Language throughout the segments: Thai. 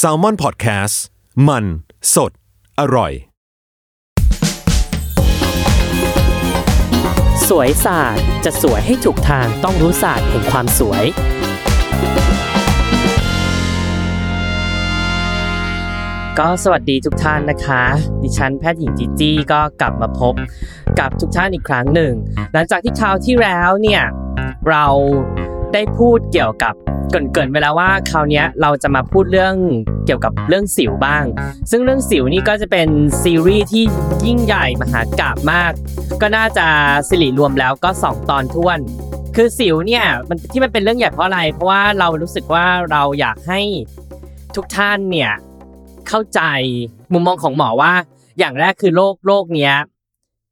s a l ม o n PODCAST มัน สด อร่อย สวยศาสตร์จะสวยให้ถูกทางต้องรู้ศาสตร์แห่งความสวย ก็สวัสดีทุกท่านนะคะ ดิฉันแพทย์หญิงจีจี้ก็กลับมาพบกับทุกท่านอีกครั้งหนึ่ง หลังจากที่คราวที่แล้วเนี่ยเรา ได้พูดเกี่ยวกับเกรินๆไปแล้วว่าคราวนี้เราจะมาพูดเรื่องเกี่ยวกับเรื่องสิวบ้าง ซึ่งเรื่องสิวนี่ก็จะเป็นซีรีส์ที่ยิ่งใหญ่มหากาบมาก ก็น่าจะสิริรวมแล้วก็ 2 ตอนท้วนคือสิวเนี่ยมันที่มันเป็นเรื่องใหญ่เพราะอะไร เพราะว่าเรารู้สึกว่าเราอยากให้ทุกท่านเนี่ยเข้าใจมุมมองของหมอว่า อย่างแรกคือโรคโรคเนี้ย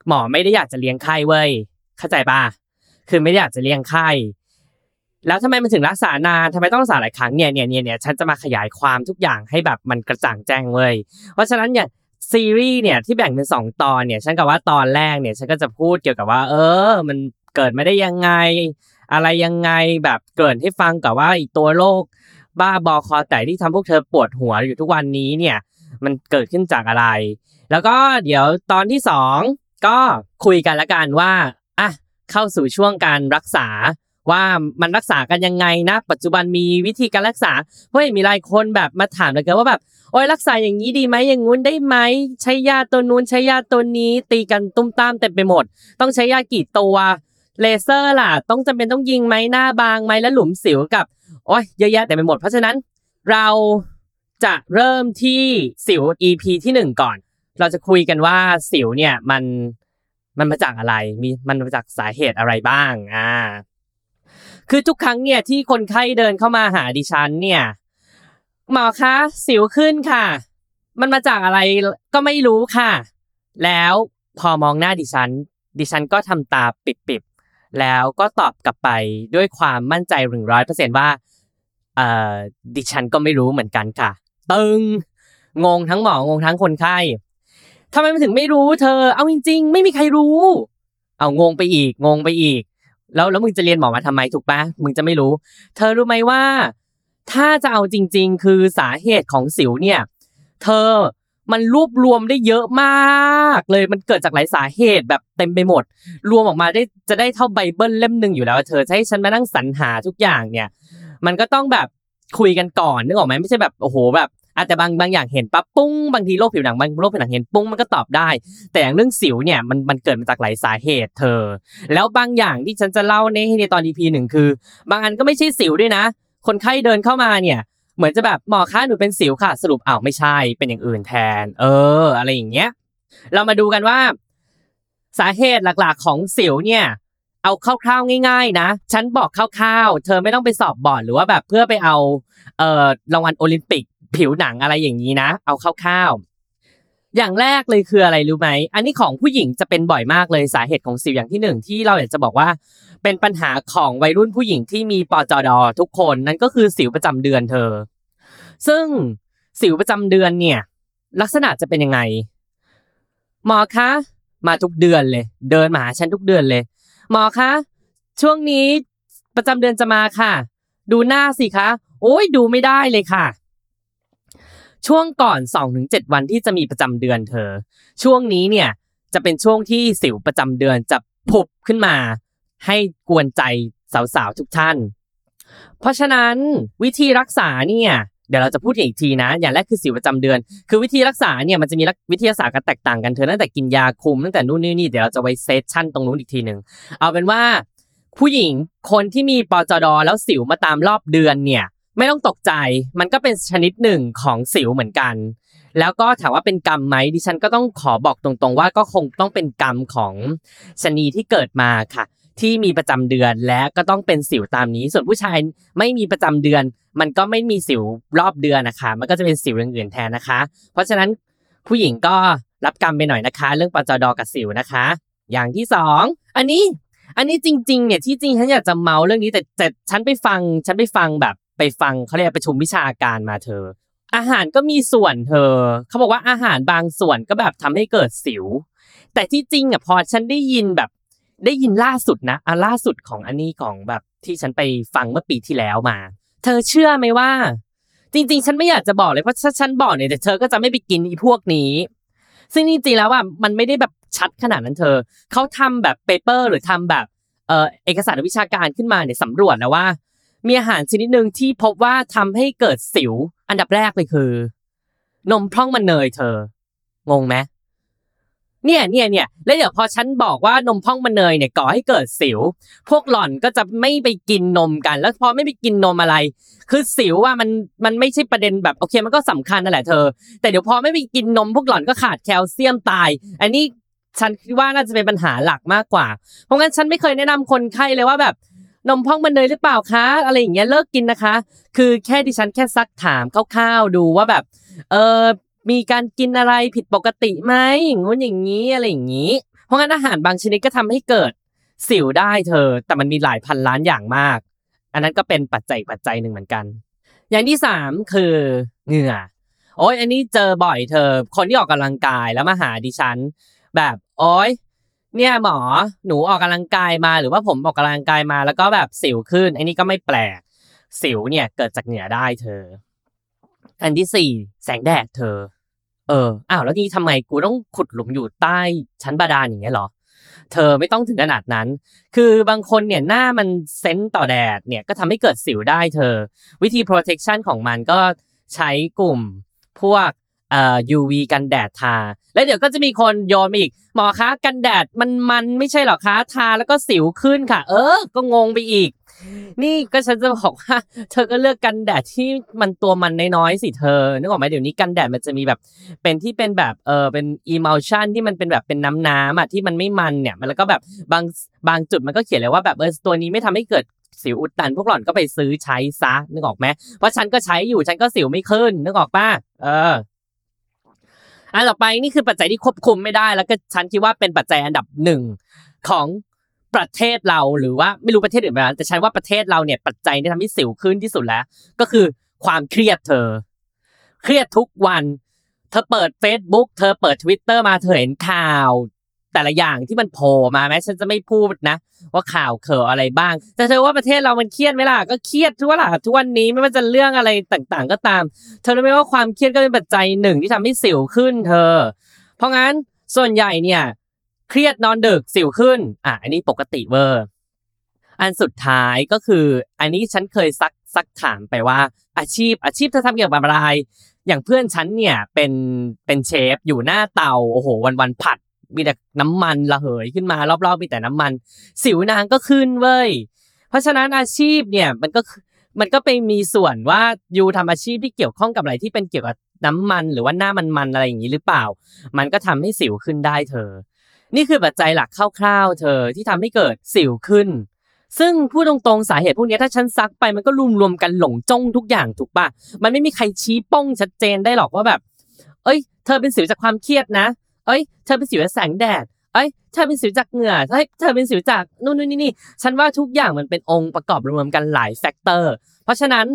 หมอไม่ได้อยากจะเลี้ยงไข้เว้ยเข้าใจปะคือไม่ได้อยากจะเลี้ยงไข้ แล้วทำไมมันถึงรักษานานทำไมต้องรักษาหลายครั้งเนี่ยเนี่ยเนี่ยเนี่ยฉันจะมาขยายความทุกอย่างให้แบบมันกระจ่างแจ้งเว้ยเพราะฉะนั้นเนี่ยซีรีส์เนี่ยที่แบ่งเป็นสองตอนเนี่ยฉันกับว่าตอนแรกเนี่ยฉันก็จะพูดเกี่ยวกับว่า เออ มันเกิดมาได้ยังไง อะไรยังไงแบบเกริ่นให้ฟังกับว่าอีตัวโรคบ้าบอคอแตกที่ทำพวกเธอปวดหัวอยู่ทุกวันนี้เนี่ย มันเกิดขึ้นจากอะไร แล้วก็เดี๋ยวตอนที่สองก็คุยกันละกันว่าอะเข้าสู่ช่วงการรักษา ว่ามันรักษากันยังไงนะ ปัจจุบันมีวิธีการรักษาเพราะเห็นมีหลายคนแบบมาถามเลยกันว่าแบบโอ้ยรักษาอย่างนี้ดีไหมอย่างงู้นได้ไหมใช้ยาตัวนู้นใช้ยาตัวนี้ตีกันตุ้มตามเต็มไปหมด ต้องใช้ยากี่ตัวเลเซอร์ล่ะ ต้องจำเป็นต้องยิงไหมหน้าบางไหมแล้วหลุมสิวกับโอ้ยเยอะแยะเต็มไปหมด เพราะฉะนั้นเราจะเริ่มที่สิว EP ที่หนึ่งก่อน เราจะคุยกันว่าสิวเนี่ยมันมันมาจากอะไรมีมันมาจากสาเหตุอะไรบ้างอ่า คือทุกครั้งเนี่ยที่คนไข้เดินเข้ามาหาดิฉันเนี่ย หมอคะสิวขึ้นค่ะ มันมาจากอะไรก็ไม่รู้ค่ะ แล้วพอมองหน้าดิฉัน ดิฉันก็ทำตาปิบๆ แล้วก็ตอบกลับไปด้วยความมั่นใจหนึ่งร้อยเปอร์เซ็นว่าเอ่อดิฉันก็ไม่รู้เหมือนกันค่ะ ตึง งงทั้งหมองงทั้งคนไข้ทำไมมันถึงไม่รู้เธอ เอาจริง ๆ ไม่มีใครรู้ เอางงไปอีก งงไปอีก แล้วแล้วมึงจะเรียนหมอมาทำไมถูกปะมึงจะไม่รู้ เธอรู้ไหมว่า ถ้าจะเอาจริง ๆ คือสาเหตุของสิวเนี่ย เธอมันรวบรวมได้เยอะมากเลยมันเกิดจากหลายสาเหตุแบบเต็มไปหมด รวมออกมาได้จะได้เท่าไบเบิลเล่มหนึ่งอยู่แล้ว เธอจะให้ฉันมานั่งสรรหาทุกอย่างเนี่ย มันก็ต้องแบบคุยกันก่อนนึกออกไหมไม่ใช่แบบโอ้โหแบบ อาจจะบางบางอย่างเห็นปั๊บปุ้งบางทีโรคผิวหนังบางโรคผิวหนังเห็นปุ้งมันก็ตอบได้ แต่อย่างเรื่องสิวเนี่ยมันมันเกิดมาจากหลายสาเหตุเธอ แล้วบางอย่างที่ฉันจะเล่าในในตอน EP หนึ่งคือ บางอันก็ไม่ใช่สิวด้วยนะ คนไข้เดินเข้ามาเนี่ยเหมือนจะแบบหมอคะหนูเป็นสิวค่ะ สรุปอ้าวไม่ใช่เป็นอย่างอื่นแทน เออ อะไรอย่างเงี้ยเรามาดูกันว่า สาเหตุหลักๆของสิวเนี่ยเอาคร่าวๆง่าย ๆ นะ ฉันบอกคร่าวๆ เธอไม่ต้องไปสอบบอร์ดหรือว่าแบบเพื่อไปเอาเอ่อรางวัลโอลิมปิก ผิวหนังอะไรอย่างนี้นะ เอาคร่าวๆอย่างแรกเลยคืออะไรรู้ไหมอันนี้ของผู้หญิงจะเป็นบ่อยมากเลยสาเหตุของสิวอย่างที่หนึ่งที่เราอยากจะบอกว่า เป็นปัญหาของวัยรุ่นผู้หญิงที่มีปจดทุกคนนั่นก็คือสิวประจำเดือนเธอ ซึ่งสิวประจำเดือนเนี่ย ลักษณะจะเป็นยังไงหมอคะมาทุกเดือนเลย เดินมาหาฉันทุกเดือนเลย หมอคะช่วงนี้ประจำเดือนจะมาค่ะ ดูหน้าสิคะ โอ้ยดูไม่ได้เลยค่ะ ช่วงก่อน 2-7ถึงวันที่จะมีประจำเดือนเธอ ช่วงนี้เนี่ยจะเป็นช่วงที่สิวประจำเดือนจะผุบขึ้นมา ให้กวนใจสาวๆทุกท่าน เพราะฉะนั้นวิธีรักษาเนี่ยเดี๋ยวเราจะพูดอีกทีนะ อย่างแรกคือสิวประจำเดือน คือวิธีรักษาเนี่ยมันจะมีวิทยาศาสตร์กันแตกต่างกันเธอตั้งแต่กินยาคุมตั้งแต่นู่นนี่นี่เดี๋ยวเราจะไว้เซสชั่นตรงนู้นอีกทีหนึ่งเอาเป็นว่า ผู้หญิงคนที่มีปจดแล้วสิวมาตามรอบเดือนเนี่ย ไม่ต้องตกใจ มันก็เป็นชนิดหนึ่งของสิวเหมือนกัน แล้วก็ถามว่าเป็นกรรมไหมดิฉันก็ต้องขอบอกตรงๆ ว่าก็คงต้องเป็นกรรมของชนีที่เกิดมาค่ะ ที่มีประจำเดือนและก็ต้องเป็นสิวตามนี้ ส่วนผู้ชายไม่มีประจำเดือน มันก็ไม่มีสิวรอบเดือนนะคะ มันก็จะเป็นสิวอย่างอื่นแทนนะคะ เพราะฉะนั้นผู้หญิงก็รับกรรมไปหน่อยนะคะ เรื่องปจดกับสิวนะคะ อย่างที่สองอันนี้อันนี้จริง ๆ เนี่ยที่จริงฉันอยากจะเมาเรื่องนี้แต่แต่ฉันไปฟังฉันไปฟังแบบ ไปฟังเขาเรียกประชุมวิชาการมาเธอ อาหารก็มีส่วนเธอ เขาบอกว่าอาหารบางส่วนก็แบบทำให้เกิดสิว แต่ที่จริงอะพอฉันได้ยินแบบได้ยินล่าสุดนะอะล่าสุดของอันนี้ของแบบที่ฉันไปฟังเมื่อปีที่แล้วมา เธอเชื่อไหมว่า จริง ๆ ฉันไม่อยากจะบอกเลยเพราะถ้าฉันบอกเนี่ยแต่เธอก็จะไม่ไปกินอีพวกนี้ ซึ่งจริงๆแล้วว่ามันไม่ได้แบบชัดขนาดนั้นเธอ เขาทำแบบเปเปอร์หรือทำแบบเอ่อเอกสารวิชาการขึ้นมาเนี่ยสำรวจแล้วว่า มีอาหารชนิดหนึ่งที่พบว่าทำให้เกิดสิว อันดับแรกเลยคือ นมพร่องมันเนยเธอ งงไหมเนี่ยเนี่ยเนี่ยแล้วเดี๋ยวพอฉันบอกว่านมพร่องมันเนยเนี่ยก่อให้เกิดสิว พวกหล่อนก็จะไม่ไปกินนมกัน แล้วพอไม่ไปกินนมอะไร คือสิวว่ามันมันไม่ใช่ประเด็นแบบโอเคมันก็สำคัญนั่นแหละเธอ แต่เดี๋ยวพอไม่ไปกินนม พวกหล่อนก็ขาดแคลเซียมตาย อันนี้ฉันคิดว่าน่าจะเป็นปัญหาหลักมากกว่า เพราะงั้นฉันไม่เคยแนะนำคนไข้เลยว่าแบบ นมพองมันเนยหรือเปล่าคะอะไรอย่างเงี้ยเลิกกินนะคะ คือแค่ดิฉันแค่ซักถามคร่าวๆดูว่าแบบเออมีการกินอะไรผิดปกติไหมอย่างงู้นอย่างนี้อะไรอย่างนี้ เพราะงั้นอาหารบางชนิดก็ทำให้เกิดสิวได้เธอ แต่มันมีหลายพันล้านอย่างมาก อันนั้นก็เป็นปัจจัยปัจจัยหนึ่งเหมือนกัน อย่างที่สามคือเหงื่อโอ้ยอันนี้เจอบ่อยเธอ คนที่ออกกำลังกายแล้วมาหาดิฉัน แบบโอ้ย เนี่ยหมอหนูออกกำลังกายมาหรือว่าผมออกกำลังกายมาแล้วก็แบบสิวขึ้นไอันนี้ก็ไม่แปลก สิวเนี่ยเกิดจากเหงื่อได้เธอ อันที่สี่แสงแดดเธอ เอออ้าวแล้วนี่ทำไมกูต้องขุดหลุมอยู่ใต้ชั้นบาดาลอย่างเงี้ยเหรอเธอไม่ต้องถึงขนาดนั้น คือบางคนเนี่ยหน้ามันเซนต์ต่อแดดเนี่ยก็ทำให้เกิดสิวได้เธอ วิธี protection ของมันก็ใช้กลุ่มพวก เอ่อ UV กันแดดทา แล้วเดี๋ยวก็จะมีคนโยนมาอีก หมอคะกันแดดมันมันไม่ใช่หรอคะทาแล้วก็สิวขึ้นค่ะ เออ ก็งงไปอีก นี่ก็ฉันจะบอกว่า เธอก็เลือกกันแดดที่มันตัวมันน้อยๆสิเธอนึกออกไหมเดี๋ยวนี้กันแดดมันจะมีแบบ เป็นที่เป็นแบบเออเป็น emulsion ที่มันเป็นแบบเป็นน้ำน้ำอะที่มันไม่มันเนี่ยมันแล้วก็แบบบางบางจุดมันก็เขียนเลยว่าแบบเออตัวนี้ไม่ทำให้เกิดสิวอุดตันพวกหล่อนก็ไปซื้อใช้ซะนึกออกไหมเพราะฉันก็ใช้อยู่ฉันก็สิวไม่ขึ้นนึกออกป่ะเออ อันต่อไปนี่คือปัจจัยที่ควบคุมไม่ได้ แล้วก็ฉันคิดว่าเป็นปัจจัยอันดับหนึ่งของประเทศเราหรือว่าไม่รู้ประเทศอื่นไหมนะแต่ฉันว่าประเทศเราเนี่ยปัจจัยที่ทำให้สิวขึ้นที่สุดแล้ว ก็คือความเครียดเธอ เครียดทุกวัน เธอเปิด Facebook เธอเปิด Twitter มาเธอเห็นข่าว แต่ละอย่างที่มันโผล่มาแม้ฉันจะไม่พูดนะ ว่าข่าวเขออะไรบ้าง แต่เธอว่าประเทศเรามันเครียดไหมล่ะก็เครียดทุกวันล่ะทุกวันนี้ไม่ว่าจะเรื่องอะไรต่างๆ ก็ตาม เธอรู้ไหมว่าความเครียดก็เป็นปัจจัยหนึ่งที่ทำให้สิวขึ้น เธอ เพราะงั้นส่วนใหญ่เนี่ย เครียดนอนดึกสิวขึ้นอะอันนี้ปกติเวอร์อันสุดท้ายก็คือ อันนี้ฉันเคยซักซักถามไปว่า อาชีพ อาชีพเธอทำเกี่ยวกับอะไรอย่างเพื่อนฉันเนี่ยเป็นเป็นเชฟอยู่หน้าเตาโอ้โหวันวันผัด มีแต่น้ำมันระเหยขึ้นมารอบๆมีแต่น้ำมัน สิวนางก็ขึ้นเว้ยเพราะฉะนั้นอาชีพเนี่ยมันก็มันก็ไปมีส่วนว่ายูทำอาชีพที่เกี่ยวข้องกับอะไรที่เป็นเกี่ยวกับน้ำมันหรือว่าหน้ามันๆอะไรอย่างนี้หรือเปล่า มันก็ทำให้สิวขึ้นได้เธอ นี่คือปัจจัยหลักคร่าวๆ เธอที่ทำให้เกิดสิวขึ้น ซึ่งพูดตรงๆสาเหตุพวกนี้ถ้าฉันซักไปมันก็รวมๆกันหลงจ้องทุกอย่างถูกปะมันไม่มีใครชี้ป้องชัดเจนได้หรอกว่าแบบ เอ้ย เธอเป็นสิวจากความเครียดนะ เอ้ยเธอเป็นสิวจากแสงแดดเอ้ยเธอเป็นสิวจากเหงื่อเฮ้ยเธอเป็นสิวจากนู่นนู่นนี่นี่ฉันว่าทุกอย่างมันเป็นองค์ประกอบรวมกันหลาย factor เพราะฉะนั้น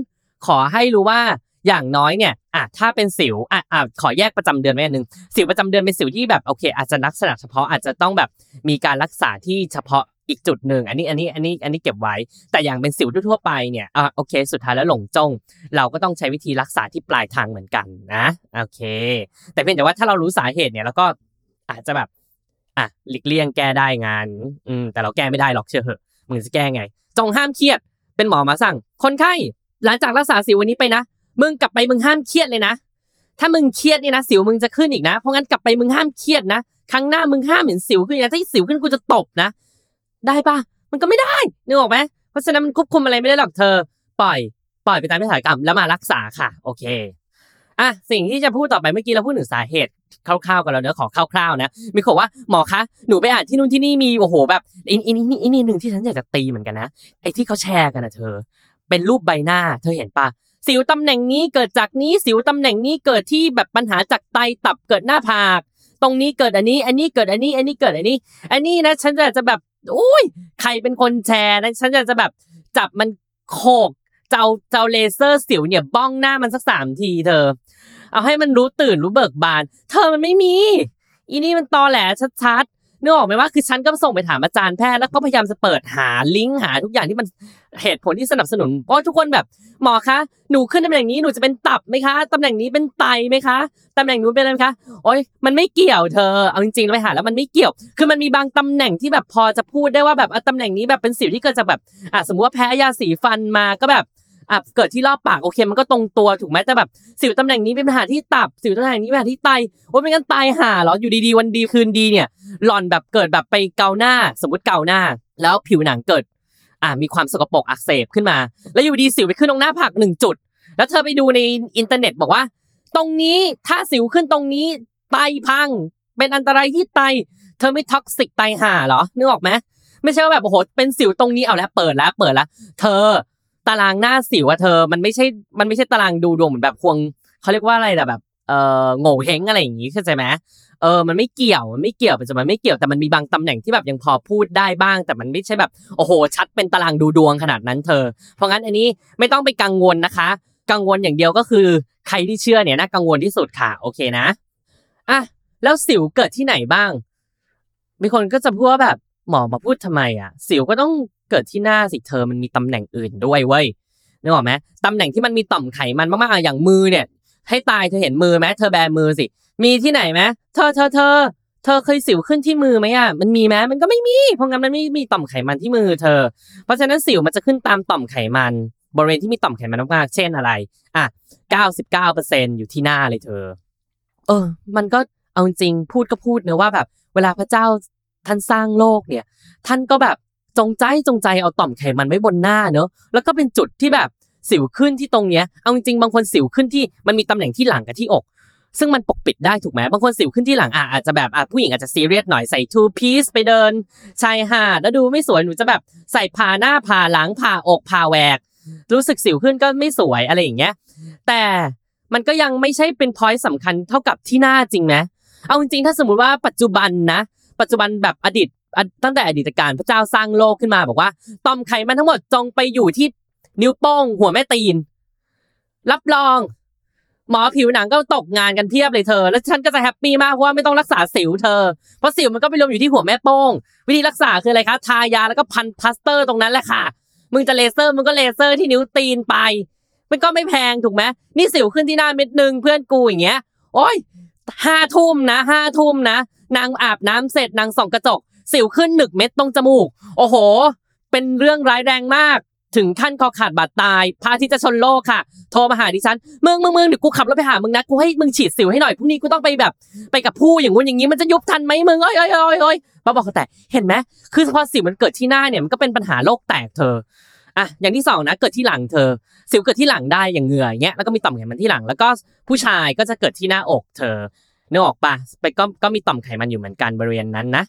ขอให้รู้ว่าอย่างน้อยเนี่ยอะถ้าเป็นสิวอะอะขอแยกประจำเดือนไว้อันหนึ่งสิวประจำเดือนเป็นสิวที่แบบโอเค อาจจะลักษณะเฉพาะอาจจะต้องแบบมีการรักษาที่เฉพาะ อีกจุดหนึ่งอันนี้อันนี้อันนี้อันนี้เก็บไว้ แต่อย่างเป็นสิวทั่วไปเนี่ยอะโอเค สุดท้ายแล้วหลงจ้องเราก็ต้องใช้วิธีรักษาที่ปลายทางเหมือนกันนะโอเค แต่เพียงแต่ว่าถ้าเรารู้สาเหตุเนี่ยแล้วก็อาจจะแบบอะหลีกเลี่ยงแก้ได้งานอืมแต่เราแก้ไม่ได้หรอกเชื่อเหอะมึงจะแก้ไง จงห้ามเครียด เป็นหมอมาสั่ง คนไข้หลังจากรักษาสิววันนี้ไปนะมึงกลับไปมึงห้ามเครียดเลยนะ ถ้ามึงเครียดนี่นะสิวมึงจะขึ้นอีกนะ เพราะงั้นกลับไปมึงห้ามเครียดนะ ครั้งหน้ามึงห้ามเห็นสิวขึ้นนะถ้าสิวขึ้นกูจะตบนะ ได้ปะมันก็ไม่ได้นึกออกไหมเพราะฉะนั้นมันควบคุมอะไรไม่ได้หรอกเธอ ปล่อย ปล่อยไปตามวิถีกรรมแล้วมารักษาค่ะ โอเคอะสิ่งที่จะพูดต่อไปเมื่อกี้เราพูดถึงสาเหตุคร่าวๆกันแล้วเนอขอคร่าวๆนะมีคนว่าหมอคะหนูไปอ่านที่นู่นที่นี่มีโอ้โหแบบอินอินนี่อินนี่หนึ่งที่ฉันอยากจะตีเหมือนกันนะไอ้ที่เขาแชร์กันนะเธอ เป็นรูปใบหน้า เธอเห็นปะสิวตำแหน่งนี้เกิดจากนี้สิวตำแหน่งนี้เกิดที่แบบปัญหาจากไตตับเกิดหน้าผาก ตรงนี้เกิดอันนี้ อันนี้เกิดอันนี้ อันนี้เกิดอันนี้ อันนี้นะฉันจะจะแบบ อุ้ยใครเป็นคนแชร์นะฉันจะจะแบบจับมันโขกเจ้าเจ้าเลเซอร์สิวเนี่ยบ้องหน้ามันสักสามทีเธอ เอาให้มันรู้ตื่นรู้เบิกบาน เธอมันไม่มี อีนี่มันตอแหลชัด นึกออกไหมว่าคือฉันก็ส่งไปถามอาจารย์แพทย์แล้วก็พยายามจะเปิดหาลิงก์หาทุกอย่างที่มันเหตุผลที่สนับสนุนเพราะทุกคนแบบหมอคะหนูขึ้นตำแหน่งนี้หนูจะเป็นตับไหมคะตำแหน่งนี้เป็นไตไหมคะตำแหน่งนู้นเป็นอะไรคะโอ๊ยมันไม่เกี่ยวเธอเอาจริงๆไปหาแล้วมันไม่เกี่ยว คือมันมีบางตำแหน่งที่แบบพอจะพูดได้ว่าแบบตำแหน่งนี้แบบเป็นสิวที่เกิดจากแบบอะสมมติว่าแพ้ยาสีฟันมาก็แบบ อะเกิดที่รอบปากโอเค มันก็ตรงตัวถูกไหมแต่แบบสิวตำแหน่งนี้เป็นปัญหาที่ตับสิวตำแหน่งนี้เป็นปัญหาที่ไตโอ้ยไม่งั้นตายห่าเหรออยู่ดีๆวันดีคืนดีเนี่ย หล่อนแบบเกิดแบบไปเกาหน้า สมมติเกาหน้า แล้วผิวหนังเกิดอ่ามีความสกปรกอักเสบขึ้นมา แล้วอยู่ดีสิวไปขึ้นตรงหน้าผากหนึ่งจุด แล้วเธอไปดูในอินเทอร์เน็ตบอกว่า ตรงนี้ถ้าสิวขึ้นตรงนี้ไตพัง เป็นอันตรายที่ไต เธอไม่ท็อกซิกไตห่าเหรอนึกออกไหมไม่ใช่ว่าแบบโอ้โหเป็นสิวตรงนี้เอาแล้วเปิดแล้วเปิดแล้ว เธอ ตารางหน้าสิวอะเธอ มันไม่ใช่ มันไม่ใช่ตารางดูดวงเหมือนแบบพวงเขาเรียกว่าอะไรแต่แบบ เออโง่เฮงอะไรอย่างงี้เข้าใจไหมเออ มันไม่เกี่ยว มันไม่เกี่ยวปัจจุบันไม่เกี่ยว แต่มันมีบางตำแหน่งที่แบบยังพอพูดได้บ้าง แต่มันไม่ใช่แบบ โอ้โห ชัดเป็นตารางดูดวงขนาดนั้นเธอ เพราะงั้นอันนี้ไม่ต้องไปกังวลนะคะ กังวลอย่างเดียวก็คือ ใครที่เชื่อเนี่ยน่ากังวลที่สุดค่ะ โอเคนะ อะ แล้วสิวเกิดที่ไหนบ้าง มีคนก็จะพูดว่าแบบหมอมาพูดทำไมอะ สิวก็ต้อง เกิดที่หน้าสิเธอมันมีตำแหน่งอื่นด้วยเว้ยนึกออกไหมตำแหน่งที่มันมีต่อมไขมันมากๆอย่างมือเนี่ย ให้ตายเธอเห็นมือไหมเธอแบมือสิ มีที่ไหนไหมเธอเธอเธอเธอเคยสิวขึ้นที่มือไหมอะมันมีไหมมันก็ไม่มีเพราะงั้นมันไม่มีต่อมไขมันที่มือเธอ เพราะฉะนั้นสิวมันจะขึ้นตามต่อมไขมัน บริเวณที่มีต่อมไขมันมากๆเช่นอะไรอะ99%อยู่ที่หน้าเลยเธอ เออ มันก็เอาจริงพูดก็พูดเนอะว่าแบบ เวลาพระเจ้าท่านสร้างโลกเนี่ย ท่านก็แบบ จงใจจงใจเอาต่อมไขมันไว้บนหน้าเนอะแล้วก็เป็นจุดที่แบบสิวขึ้นที่ตรงเนี้ยเอาจริงๆบางคนสิวขึ้นที่มันมีตำแหน่งที่หลังกับที่อก ซึ่งมันปกปิดได้ถูกไหมบางคนสิวขึ้นที่หลังอะอาจจะแบบอะผู้หญิงอาจจะซีเรียสหน่อยใส่ทูพีซไปเดินชายหาดแล้วดูไม่สวยหนูจะแบบใส่ผ่าหน้าผ่าหลังผ่าอกผ่าแหวก รู้สึกสิวขึ้นก็ไม่สวยอะไรอย่างเงี้ยแต่มันก็ยังไม่ใช่เป็นพอยต์สำคัญเท่ากับที่หน้าจริงไหมเอาจริงๆถ้าสมมติว่าปัจจุบันนะ ปัจจุบันแบบอดีต ตั้งแต่อดีตการพระเจ้าสร้างโลกขึ้นมาบอกว่า ตอมไขมันทั้งหมดจงไปอยู่ที่นิ้วโป้ง หัวแม่ตีน รับรอง หมอผิวหนังก็ตกงานกันเพียบเลยเธอ แล้วฉันก็จะ happy มากเพราะว่าไม่ต้องรักษาสิวเธอ เพราะสิวมันก็ไปรวมอยู่ที่หัวแม่โป้ง วิธีรักษาคืออะไรคะทายาแล้วก็พันพลาสเตอร์ตรงนั้นแหละค่ะ มึงจะเลเซอร์มึงก็เลเซอร์ที่นิ้วตีนไป มันก็ไม่แพงถูกไหมนี่สิวขึ้นที่หน้าเม็ดหนึ่งเพื่อนกูอย่างเงี้ย โอ้ยห้าทุ่มนะห้าทุ่มนะนางอาบน้ำเสร็จนางส่องกระจก สิวขึ้นหนึ่งเม็ดตรงจมูก โอ้โห เป็นเรื่องร้ายแรงมาก ถึงขั้นคอขาดบาดตายพระอาที่จะชนโลกค่ะ โทรมาหาดิฉันมึงมึงมึงเดี๋ยวกูขับรถไปหามึงนะ กูให้มึงฉีดสิวให้หน่อยพรุ่งนี้กูต้องไปแบบ ไปกับผู้อย่างงู้นอย่างนี้มันจะยุบทันไหมมึงเอ้ยเอ้ยเอ้ยเอ้ยป้าบอกเขาแต่เห็นไหมคือพอสิวมันเกิดที่หน้าเนี่ยมันก็เป็นปัญหาโรคแตกเธออะอย่างที่สองนะเกิดที่หลังเธอ สิวเกิดที่หลังได้อย่างเหงื่ออย่างเงี้ยแล้วก็มีต่อมไขมันที่หลัง แล้วก็ผู้ชายก็จะเกิดที่หน้าอกเธอนึกออกปะไปก็ก็มีต่อมไขมันอยู่เหมือนกันบริเวณนั้นนะ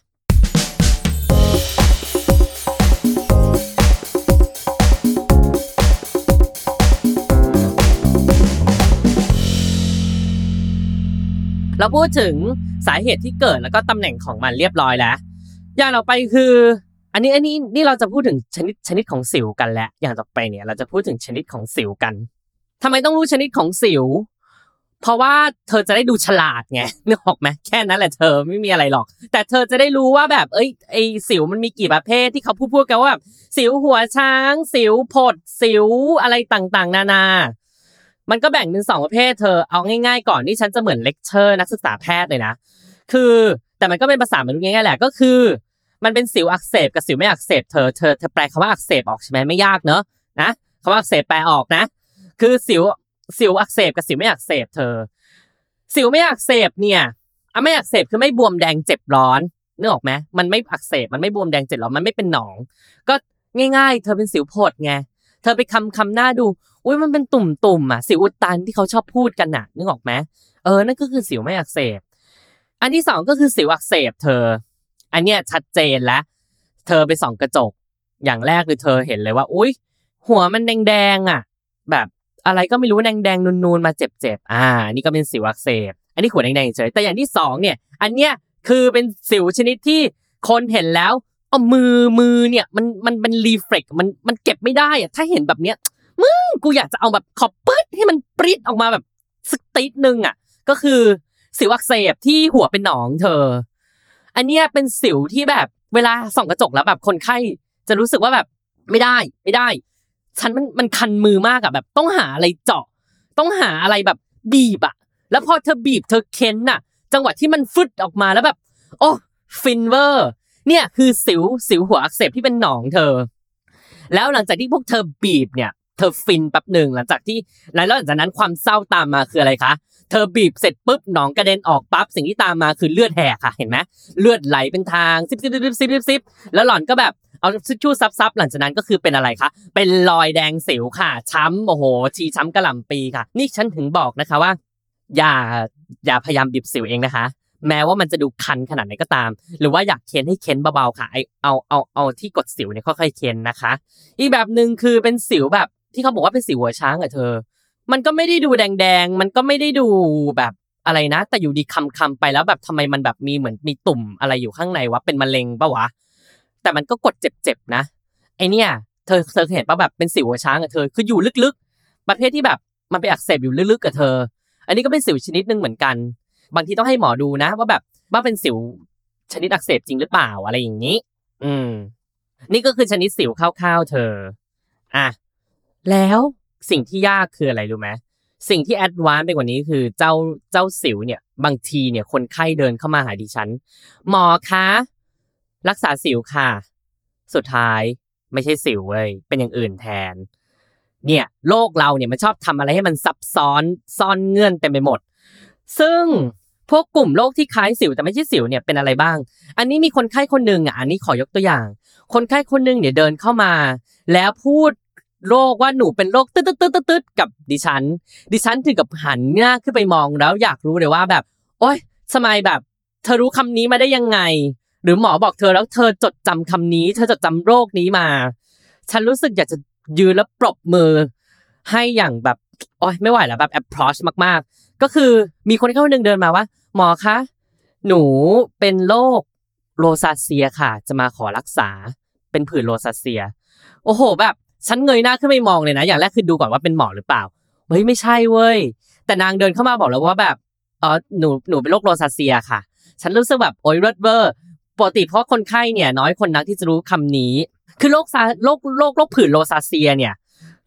เราพูดถึงสาเหตุที่เกิดแล้วก็ตำแหน่งของมันเรียบร้อยแล้ว อย่างต่อไปคือ อันนี้อันนี้นี่เราจะพูดถึงชนิดชนิดของสิวกันแล้วอย่างต่อไปเนี่ยเราจะพูดถึงชนิดของสิวกันทำไมต้องรู้ชนิดของสิว เพราะว่าเธอจะได้ดูฉลาดไงนึกออกไหมแค่นั้นแหละเธอไม่มีอะไรหรอก แต่เธอจะได้รู้ว่าแบบ เอ้ยไอสิวมันมีกี่ประเภทที่เขาพูดพูดกันว่าแบบสิวหัวช้าง สิวผด สิวอะไรต่างๆ นานา มันก็แบ่งเป็นสองประเภทเธอเอาง่ายๆ ก่อนนี่ฉันจะเหมือนเลคเชอร์นักศึกษาแพทย์เลยนะคือแต่มันก็เป็นภาษามนุษย์ง่ายๆแหละก็คือ มันเป็นสิวอักเสบกับสิวไม่อักเสบเธอเธอเธอแปลคำว่าอักเสบออกใช่ไหมไม่ยากเนอะนะคำว่าอักเสบแปลออกนะ คือสิว สิวอักเสบกับสิวไม่อักเสบเธอ สิวไม่อักเสบเนี่ยอะไม่อักเสบคือไม่บวมแดงเจ็บร้อนนึกออกไหมมันไม่อักเสบมันไม่บวมแดงเจ็บร้อนมันไม่เป็นหนอง ก็ง่าย ๆ เธอเป็นสิวโผดไงเธอไปคำคำหน้าดูอุ้ยมันเป็นตุ่มๆอะสิวอุดตันที่เขาชอบพูดกันน่ะนึกออกไหมเออนั่นก็คือสิวไม่อักเสบ อันที่สองก็คือสิวอักเสบ เธอ อันเนี้ยชัดเจนแล้วเธอไปส่องกระจก อย่างแรกคือเธอเห็นเลยว่า อุ้ยหัวมันแดงๆอะ แบบ อะไรก็ไม่รู้แดงๆนูนๆมาเจ็บๆอ่านี่ก็เป็นสิวอักเสบอันนี้หัวแดงๆเฉยแต่อย่างที่สองเนี่ยอันเนี้ยคือเป็นสิวชนิดที่คนเห็นแล้วเอามือมือเนี่ยมันมันเป็นรีเฟล็กมันมันเก็บไม่ได้อะถ้าเห็นแบบเนี้ยมึงกูอยากจะเอาแบบขอบปึ๊ดให้มันปริ๊ดออกมาแบบสักติดนึงอะก็คือสิวอักเสบที่หัวเป็นหนองเธอ อันเนี้ยเป็นสิวที่แบบเวลาส่องกระจกแล้วแบบคนไข้จะรู้สึกว่าแบบไม่ได้ไม่ได้ ฉันมันมันคันมือมากอะแบบ ต้องหาอะไรเจาะ ต้องหาอะไรแบบบีบอะแล้วพอเธอบีบเธอเค้นน่ะ จังหวะที่มันฟึดออกมาแล้วแบบ โอ้ฟินเวอร์เนี่ยคือสิวสิวหัวอักเสบที่เป็นหนองเธอ แล้วหลังจากที่พวกเธอบีบเนี่ย เธอฟินแป๊บหนึ่งหลังจากที่แล้วหลังจากนั้นความเศร้าตามมาคืออะไรคะเธอบีบเสร็จปุ๊บหนองกระเด็นออกปั๊บสิ่งที่ตามมาคือเลือดแหกค่ะเห็นไหมเลือดไหลเป็นทางซิบซิบซิบซิบซิบซิบแล้วหล่อนก็แบบ เอาทิชชู่ซับซับหลังจากนั้นก็คือเป็นอะไรคะ เป็นรอยแดงสิวค่ะ ช้ำโอ้โหชีช้ำกระหล่ำปีค่ะ นี่ฉันถึงบอกนะคะว่า อย่าอย่าพยายามบีบสิวเองนะคะ แม้ว่ามันจะดูคันขนาดไหนก็ตาม หรือว่าอยากเค้นให้เค้นเบาๆค่ะไอเอาเอาเอาที่กดสิวเนี่ยค่อยๆเค้นนะคะ อีกแบบหนึ่งคือเป็นสิวแบบที่เขาบอกว่าเป็นสิวหัวช้างอะเธอ มันก็ไม่ได้ดูแดงๆ มันก็ไม่ได้ดูแบบอะไรนะ แต่อยู่ดีคำคำๆไปแล้วแบบทำไมมันแบบมีเหมือนมีตุ่มอะไรอยู่ข้างในวะเป็นมะเร็งปะวะ แต่มันก็กดเจ็บๆนะไอเนี่ยเธอเธอเห็นปะแบบเป็นสิวช้างอะเธอคืออยู่ลึกๆ ประเภทที่แบบมันไปอักเสบอยู่ลึกๆกับเธอ อันนี้ก็เป็นสิวชนิดหนึ่งเหมือนกัน บางทีต้องให้หมอดูนะ ว่าแบบว่าเป็นสิวชนิดอักเสบจริงหรือเปล่าอะไรอย่างนี้ อืม นี่ก็คือชนิดสิวคร่าวๆเธออะแล้วสิ่งที่ยากคืออะไรรู้ไหมสิ่งที่แอดวานซ์ไปกว่านี้คือเจ้าเจ้าสิวเนี่ย บางทีเนี่ยคนไข้เดินเข้ามาหาดิฉัน หมอคะ รักษาสิวค่ะ สุดท้ายไม่ใช่สิวเว้ยเป็นอย่างอื่นแทน เนี่ย โลกเราเนี่ยมันชอบทำอะไรให้มันซับซ้อนซ่อนเงื่อนเต็มไปหมด ซึ่งพวกกลุ่มโรคที่คล้ายสิวแต่ไม่ใช่สิวเนี่ยเป็นอะไรบ้าง อันนี้มีคนไข้คนหนึ่งอะอันนี้ขอยกตัวอย่าง คนไข้คนหนึ่งเนี่ยเดินเข้ามา แล้วพูดโรคว่าหนูเป็นโรคตึ๊ดตึ๊ดตึ๊ดตึ๊ดกับดิฉัน ดิฉันถึงกับหันหน้าขึ้นไปมองแล้วอยากรู้เลยว่าแบบ โอ๊ยทำไมแบบ เธอรู้คำนี้มาได้ยังไง หรือหมอบอกเธอแล้วเธอจดจำคำนี้ เธอจดจำโรคนี้มา ฉันรู้สึกอยากจะยืนแล้วปรบมือ ให้อย่างแบบโอ๊ยไม่ไหวแล้วแบบ approach มาก ๆ ก็คือมีคนเข้าหนึ่งเดินมาว่า หมอคะหนูเป็นโรคโรซาเซียค่ะ จะมาขอรักษาเป็นผื่นโรซาเซีย โอ้โห แบบ ฉันเงยหน้าขึ้นไปมองเลยนะ อย่างแรกคือดูก่อนว่าเป็นหมอหรือเปล่าเฮ้ยไม่ใช่เว้ย แต่นางเดินเข้ามาบอกแล้วว่าแบบอ๋อหนูหนูเป็นโรคโรซาเซียค่ะ ฉันรู้สึกแบบโอ๊ยเลิศเวอร์ ปกติเพราะคนไข้เนี่ยน้อยคนนักที่จะรู้คำนี้ คือโรคซาโรคโรคโรคผื่นโรซาเซียเนี่ย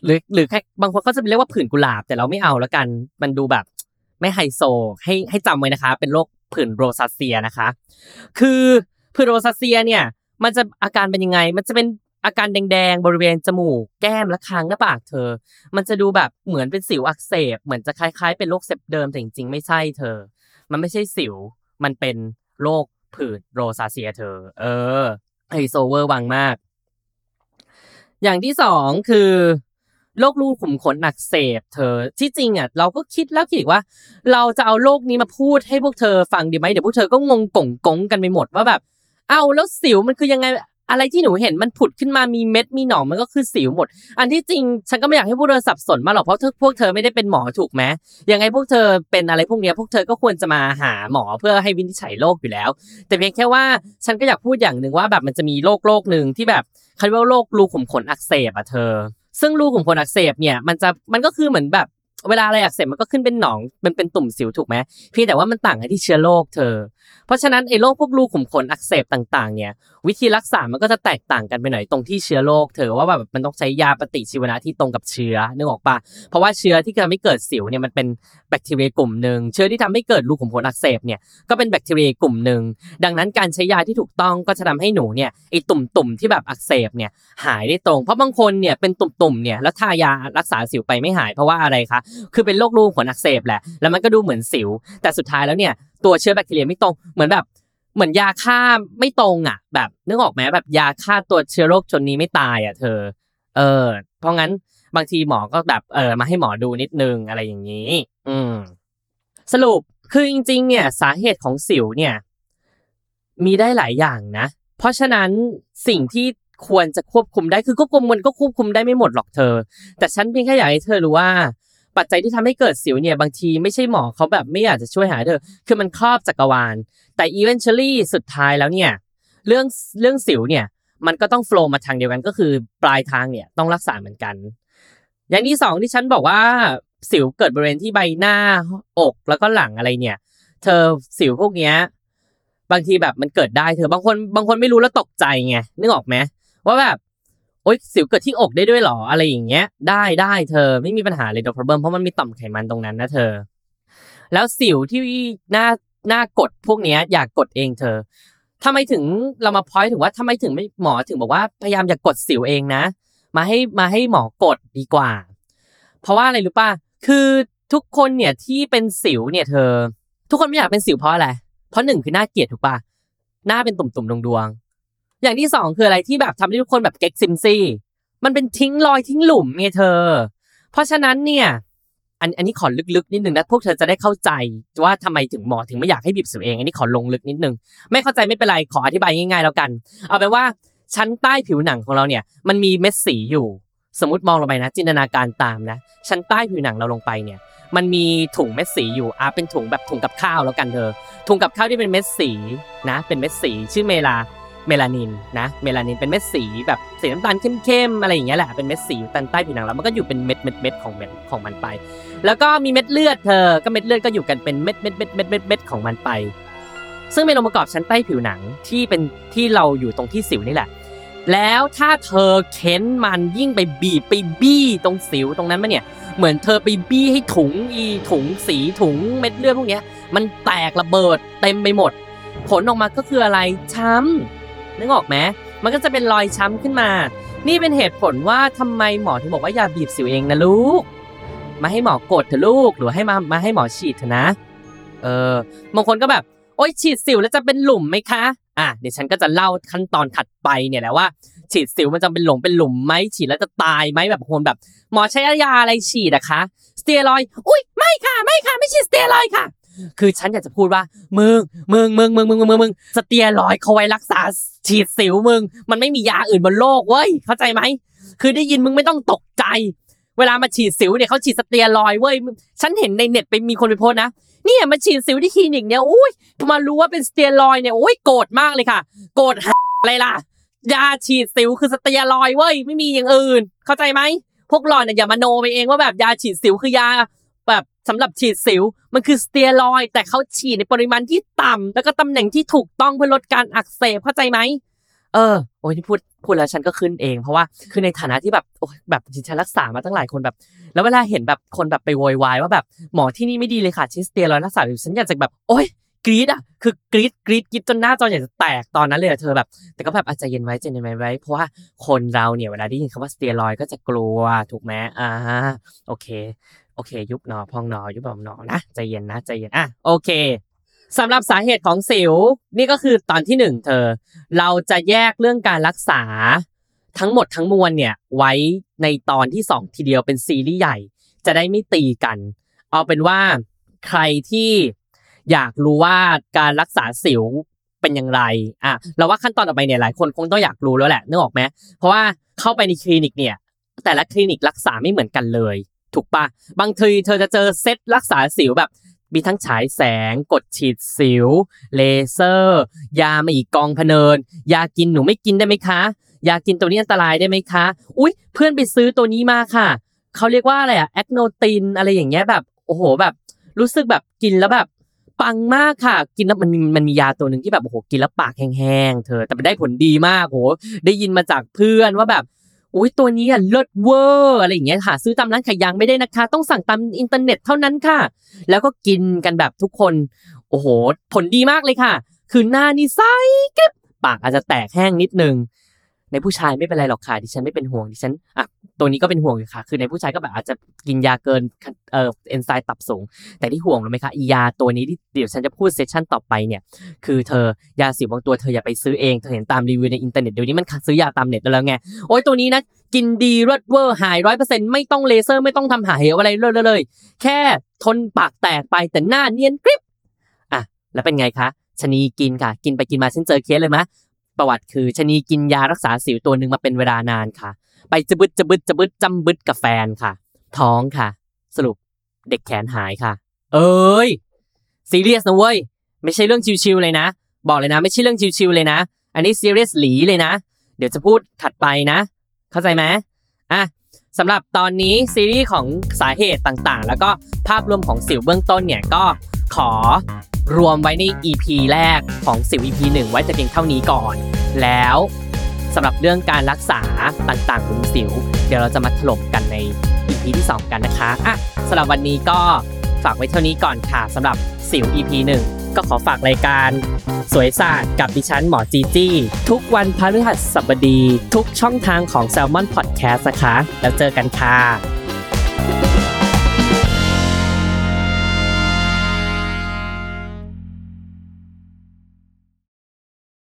หรือหรือแค่บางคนก็จะเรียกว่าผื่นกุหลาบ แต่เราไม่เอาแล้วกันมันดูแบบไม่ไฮโซให้ให้จำไว้นะคะ เป็นโรคผื่นโรซาเซียนะคะ คือผื่นโรซาเซียเนี่ย มันจะอาการเป็นยังไง มันจะเป็นอาการแดงๆ บริเวณจมูก แก้มและคางหน้าปากเธอ มันจะดูแบบเหมือนเป็นสิวอักเสบ เหมือนจะคล้ายๆ เป็นโรค seb derm แต่จริงๆ ไม่ใช่เธอ มันไม่ใช่สิว มันเป็นโรค ผื่น rosacea เธอ เออ I so เวอร์วังมาก อย่างที่สองคือโรครูขุมขนอักเสบเธอที่จริงอะเราก็คิดแล้วคิดว่า เราจะเอาโรคนี้มาพูดให้พวกเธอฟังดีไหมเดี๋ยวพวกเธอก็งงกงกงกันไปหมดว่าแบบ เอ้าแล้วสิวมันคือยังไง อะไรที่หนูเห็นมันผุดขึ้นมามีเม็ดมีหนองมันก็คือสิวหมด อันที่จริงฉันก็ไม่อยากให้พวกเธอสับสนมาหรอกเพราะพวกเธอไม่ได้เป็นหมอถูกไหมยังไงพวกเธอเป็นอะไรพวกเนี้ยพวกเธอก็ควรจะมาหาหมอเพื่อให้วินิจฉัยโรคอยู่แล้ว แต่เพียงแค่ว่าฉันก็อยากพูดอย่างหนึ่งว่าแบบมันจะมีโรคโรคหนึ่งที่แบบเขาเรียกว่าโรครูขุมขนอักเสบอะเธอ ซึ่งรูขุมขนอักเสบเนี่ยมันจะมันก็คือเหมือนแบบเวลาอะไรอักเสบมันก็ขึ้นเป็นหนองเป็นเป็นตุ่มสิวถูกไหมเพียงแต่ว่ามันต่างกันที่เชื้อโรคเธอ เพราะฉะนั้นไอ้โรคพวกรูขุมขนอักเสบต่างๆ เนี่ยวิธีรักษา มันก็จะแตกต่างกันไปหน่อยตรงที่เชื้อโรคเธอว่าแบบมันต้องใช้ยาปฏิชีวนะที่ตรงกับเชื้อนึกออกปะเพราะว่าเชื้อที่ทำให้เกิดสิวเนี่ยมันเป็นแบคทีเรียกลุ่มหนึ่งเชื้อที่ทำให้เกิดรูขุมขนอักเสบเนี่ยก็เป็นแบคทีเรียกลุ่มหนึ่งดังนั้นการใช้ยาที่ถูกต้องก็จะทำให้หนูเนี่ยไอ้ตุ่มๆที่แบบอักเสบเนี่ยหายได้ตรง เพราะบางคนเนี่ยเป็นตุ่มๆเนี่ยแล้วทายารักษาสิวไปไม่หายเพราะว่าอะไรคะคือเป็นโรครูขุมขนอักเสบแหละแล้วมันก็ดูเหมือนสิว แต่สุดท้ายแล้วเนี่ย ตัวเชื้อแบคทีเรียไม่ตรงเหมือนแบบเหมือนยาฆ่าไม่ตรงอะ แบบนึกออกไหมแบบยาฆ่าตัวเชื้อโรคจนนี้ไม่ตายอะเธอ เออ เพราะงั้นบางทีหมอก็แบบเออมาให้หมอดูนิดนึงอะไรอย่างนี้ อืม สรุปคือจริง ๆ เนี่ย สาเหตุของสิวเนี่ย มีได้หลายอย่างนะ เพราะฉะนั้นสิ่งที่ควรจะควบคุมได้คือควบคุมมันก็ควบคุมได้ไม่หมดหรอกเธอ แต่ฉันเพียงแค่อยากให้เธอรู้ว่า ปัจจัยที่ทำให้เกิดสิวเนี่ยบางทีไม่ใช่หมอเขาแบบไม่อยากจะช่วยหาเธอคือมันครอบจักรวาล แต่ eventually สุดท้ายแล้วเนี่ยเรื่องเรื่องสิวเนี่ยมันก็ต้อง flow มาทางเดียวกันก็คือปลายทางเนี่ยต้องรักษาเหมือนกัน อย่างที่สองที่ฉันบอกว่าสิวเกิดบริเวณที่ใบหน้าอกแล้วก็หลังอะไรเนี่ย เธอสิวพวกเนี้ยบางทีแบบมันเกิดได้เธอบางคนบางคนไม่รู้แล้วตกใจไงนึกออกไหมว่าแบบ โอ๊ยสิวเกิดที่อกได้ด้วยหรออะไรอย่างเงี้ย ได้ได้เธอไม่มีปัญหาเลย no problem เพราะมันมีต่อมไขมันตรงนั้นนะเธอ แล้วสิวที่หน้าหน้ากดพวกเนี้ยอยากกดเองเธอทำไมถึงเรามาพอยถึงว่าทำไมถึงไม่หมอถึงบอกว่าพยายามอย่ากกดสิวเองนะ มาให้มาให้หมอกดดีกว่า เพราะว่าอะไรรู้ป่ะคือทุกคนเนี่ยที่เป็นสิวเนี่ยเธอ ทุกคนไม่อยากเป็นสิวเพราะอะไรเพราะหนึ่งคือหน้าเกลียดถูกป่ะหน้าเป็นตุ่มๆดวงๆ อย่างที่สองคืออะไรที่แบบทำให้ทุกคนแบบเก๊กซิมซี่มันเป็นทิ้งรอยทิ้งหลุมไงเธอ เพราะฉะนั้นเนี่ย อันอันนี้ขอลึกๆนิดนึงนะพวกเธอจะได้เข้าใจว่าทำไมถึงหมอถึงไม่อยากให้บีบสิวเอง อันนี้ขอลงลึกนิดนึง ไม่เข้าใจไม่เป็นไรขออธิบายง่าย ๆ แล้วกัน เอาเป็นว่าชั้นใต้ผิวหนังของเราเนี่ย มันมีเม็ดสีอยู่ สมมติมองลงไปนะ จินตนาการตามนะ ชั้นใต้ผิวหนังเราลงไปเนี่ย มันมีถุงเม็ดสีอยู่อะเป็นถุงแบบถุงกับข้าวแล้วกันเธอ ถุงกับข้าวที่เป็นเม็ดสีนะ เป็นเม็ดสีชื่อเมลา เมลานินนะ เมลานินเป็นเม็ดสีแบบสีน้ำตาลเข้มๆอะไรอย่างเงี้ยแหละ เป็นเม็ดสีอยู่ใต้ผิวหนังแล้วมันก็อยู่เป็นเม็ดเม็ดเม็ดของเม็ดของมันไป แล้วก็มีเม็ดเลือดเธอ ก็เม็ดเลือดก็อยู่กันเป็นเม็ดเม็ดเม็ดเม็ดเม็ดเม็ดของมันไป ซึ่งเป็นองค์ประกอบชั้นใต้ผิวหนังที่เป็นที่เราอยู่ตรงที่สิวนี่แหละ แล้วถ้าเธอเค้นมันยิ่งไปบีบไปบี้ตรงสิวตรงนั้นมันเนี่ย เหมือนเธอไปบี้ให้ถุงอีถุงสีถุงเม็ดเลือดพวกเนี้ย มันแตกระเบิดเต็มไปหมด ผลออกมาก็คืออะไรช้ำ นึกออกไหมมันก็จะเป็นรอยช้ำขึ้นมา นี่เป็นเหตุผลว่าทำไมหมอถึงบอกว่าอย่าบีบสิวเองนะลูก มาให้หมอกดเถอะลูก หรือให้มามาให้หมอฉีดเถอะนะ เออบางคนก็แบบ โอ๊ยฉีดสิวแล้วจะเป็นหลุมไหมคะ อะเดี๋ยวฉันก็จะเล่าขั้นตอนถัดไปเนี่ยแหละว่า ฉีดสิวมันจะเป็นหลุมเป็นหลุมไหมฉีดแล้วจะตายไหมแบบคนแบบ หมอใช้ยาอะไรฉีดอะคะ สเตียรอย อุ้ยไม่ค่ะไม่ค่ะไม่ฉีดสเตียรอยค่ะ คือฉันอยากจะพูดว่ามึงมึงมึงมึงมึงมึงมึงมึงสเตียรอยเขาไว้รักษาฉีดสิวมึง มันไม่มียาอื่นบนโลกเว้ยเข้าใจไหมคือได้ยินมึงไม่ต้องตกใจ เวลามาฉีดสิวเนี่ยเขาฉีดสเตียรอยด์เว้ยฉันเห็นในเน็ตไปมีคนไปโพสต์นะเนี่ยมาฉีดสิวที่คลินิกเนี่ยอุ้ยมารู้ว่าเป็นสเตียรอยด์เนี่ยโอ้ยโกรธมากเลยค่ะ โกรธอะไรล่ะยาฉีดสิวคือสเตียรอยด์เว้ยไม่มีอย่างอื่น เข้าใจไหมพวกหล่อนเนี่ยอย่ามาโนไปเองว่าแบบยาฉีดสิวคือยา แบบสำหรับฉีดสิว มันคือสเตียรอยด์แต่เขาฉีดในปริมาณที่ต่ำแล้วก็ตำแหน่งที่ถูกต้องเพื่อลดการอักเสบเข้าใจไหมเออโอ้ยที่พูดพูดแล้วฉันก็ขึ้นเองเพราะว่าคือในฐานะที่แบบโอ้ยแบบฉันรักษามาตั้งหลายคนแบบ แล้วเวลาเห็นแบบคนแบบไปโวยวายว่าแบบหมอที่นี่ไม่ดีเลยค่ะชิสเตียรอยรักษาอยู่ฉันอยากจะแบบโอ๊ยกรี๊ดอะคือกรี๊ดกรี๊ดกรี๊ดจนหน้าจออยากจะแตกตอนนั้นเลยเธอแบบ แต่ก็แบบอาจจะเย็นไว้ใจเย็นไว้เพราะว่าคนเราเนี่ยเวลาได้ยินคำว่าสเตียรอยก็จะกลัวถูกไหมอ่าโอเค อเค ยุบหนอพองหนอยุบหนอหนอนะใจเย็นนะใจเย็นอะโอเคสำหรับสาเหตุของสิวนี่ก็คือตอนที่หนึ่งเธอ เราจะแยกเรื่องการรักษาทั้งหมดทั้งมวลเนี่ยไว้ในตอนที่สองทีเดียวเป็นซีรีส์ใหญ่ จะได้ไม่ตีกัน เอาเป็นว่าใครที่อยากรู้ว่าการรักษาสิวเป็นอย่างไรอะเราว่าขั้นตอนต่อไปเนี่ยหลายคนคงต้องอยากรู้แล้วแหละนึกออกไหมเพราะว่าเข้าไปในคลินิกเนี่ยแต่ละคลินิกรักษาไม่เหมือนกันเลย ถูกปะบางทีเธอจะเจอเซตรักษาสิวแบบมีทั้งฉายแสง กดฉีดสิว เลเซอร์ ยามาอีกกองพเนิน ยากินหนูไม่กินได้ไหมคะ ยากินตัวนี้อันตรายได้ไหมคะ อุ๊ย เพื่อนไปซื้อตัวนี้มาค่ะ เขาเรียกว่าอะไรอะ Acnotin อะไรอย่างเงี้ยแบบ โอ้โหแบบ รู้สึกแบบกินแล้วแบบ ปังมากค่ะ กินแล้วมันมันมียาตัวหนึ่งที่แบบโอ้โหกินแล้วปากแห้งๆเธอ แต่ได้ผลดีมากโหได้ยินมาจากเพื่อนว่าแบบ อุ้ยตัวนี้อะเลิศเวอร์อะไรอย่างเงี้ยค่ะ ซื้อตามร้านขายยาไม่ได้นะคะ ต้องสั่งตามอินเทอร์เน็ตเท่านั้นค่ะ แล้วก็กินกันแบบทุกคน โอ้โห ผลดีมากเลยค่ะ คือหน้านี่ใสกริบปากอาจจะแตกแห้งนิดนึง ในผู้ชายไม่เป็นไรหรอกค่ะดิฉันไม่เป็นห่วงดิฉันอะตัวนี้ก็เป็นห่วงอยู่ค่ะ คือในผู้ชายก็แบบอาจจะกินยาเกินเอ่อเอนไซม์ตับสูง แต่ที่ห่วงรู้ไหมคะยาตัวนี้ที่เดี๋ยวฉันจะพูด session ต่อไปเนี่ยคือเธอยาสิวบางตัวเธออย่าไปซื้อเองเธอเห็นตามรีวิวในอินเทอร์เน็ตเดี๋ยวนี้มันซื้อยาตามเน็ตแล้วไงโอ้ยตัวนี้นะกินดีเลิศเวอร์หายร้อยเปอร์เซ็นต์ไม่ต้องเลเซอร์ไม่ต้องทำหาเหวอะไรเลยเลย แค่ทนปากแตกไปแต่หน้าเนียนกริบอะแล้วเป็นไงคะชนีกินค่ะ กินไปกินมาฉันเจอเคสเลยมะ ประวัติคือชนีกินยารักษาสิวตัวหนึ่งมาเป็นเวลานานค่ะ ไปจะบึดจะบึดจะบึดจำบึดกับแฟนค่ะ ท้องค่ะ สรุปเด็กแขนหายค่ะ เอ้ยซีเรียสนะเว้ย ไม่ใช่เรื่องชิวๆเลยนะ บอกเลยนะ ไม่ใช่เรื่องชิวๆเลยนะ อันนี้ซีเรียสหลีเลยนะ เดี๋ยวจะพูดถัดไปนะ เข้าใจไหมอะสำหรับตอนนี้ซีรีส์ของสาเหตุต่างๆ แล้วก็ภาพรวมของสิวเบื้องต้นเนี่ยก็ ขอรวมไว้ใน EP แรกของสิว EP 1 ไว้แต่เพียงเท่านี้ก่อน แล้วสำหรับเรื่องการรักษาต่างๆของสิว เดี๋ยวเราจะมาถล่มกันใน EP ที่ 2 กันนะคะอะสำหรับวันนี้ก็ฝากไว้เท่านี้ก่อนค่ะสำหรับสิว EP 1 ก็ขอฝากรายการสวยศาสตร์กับดิฉันหมอจีจี้ ทุกวันพฤหัสบดี ทุกช่องทางของ Salmon Podcast นะคะ แล้วเจอกันค่ะ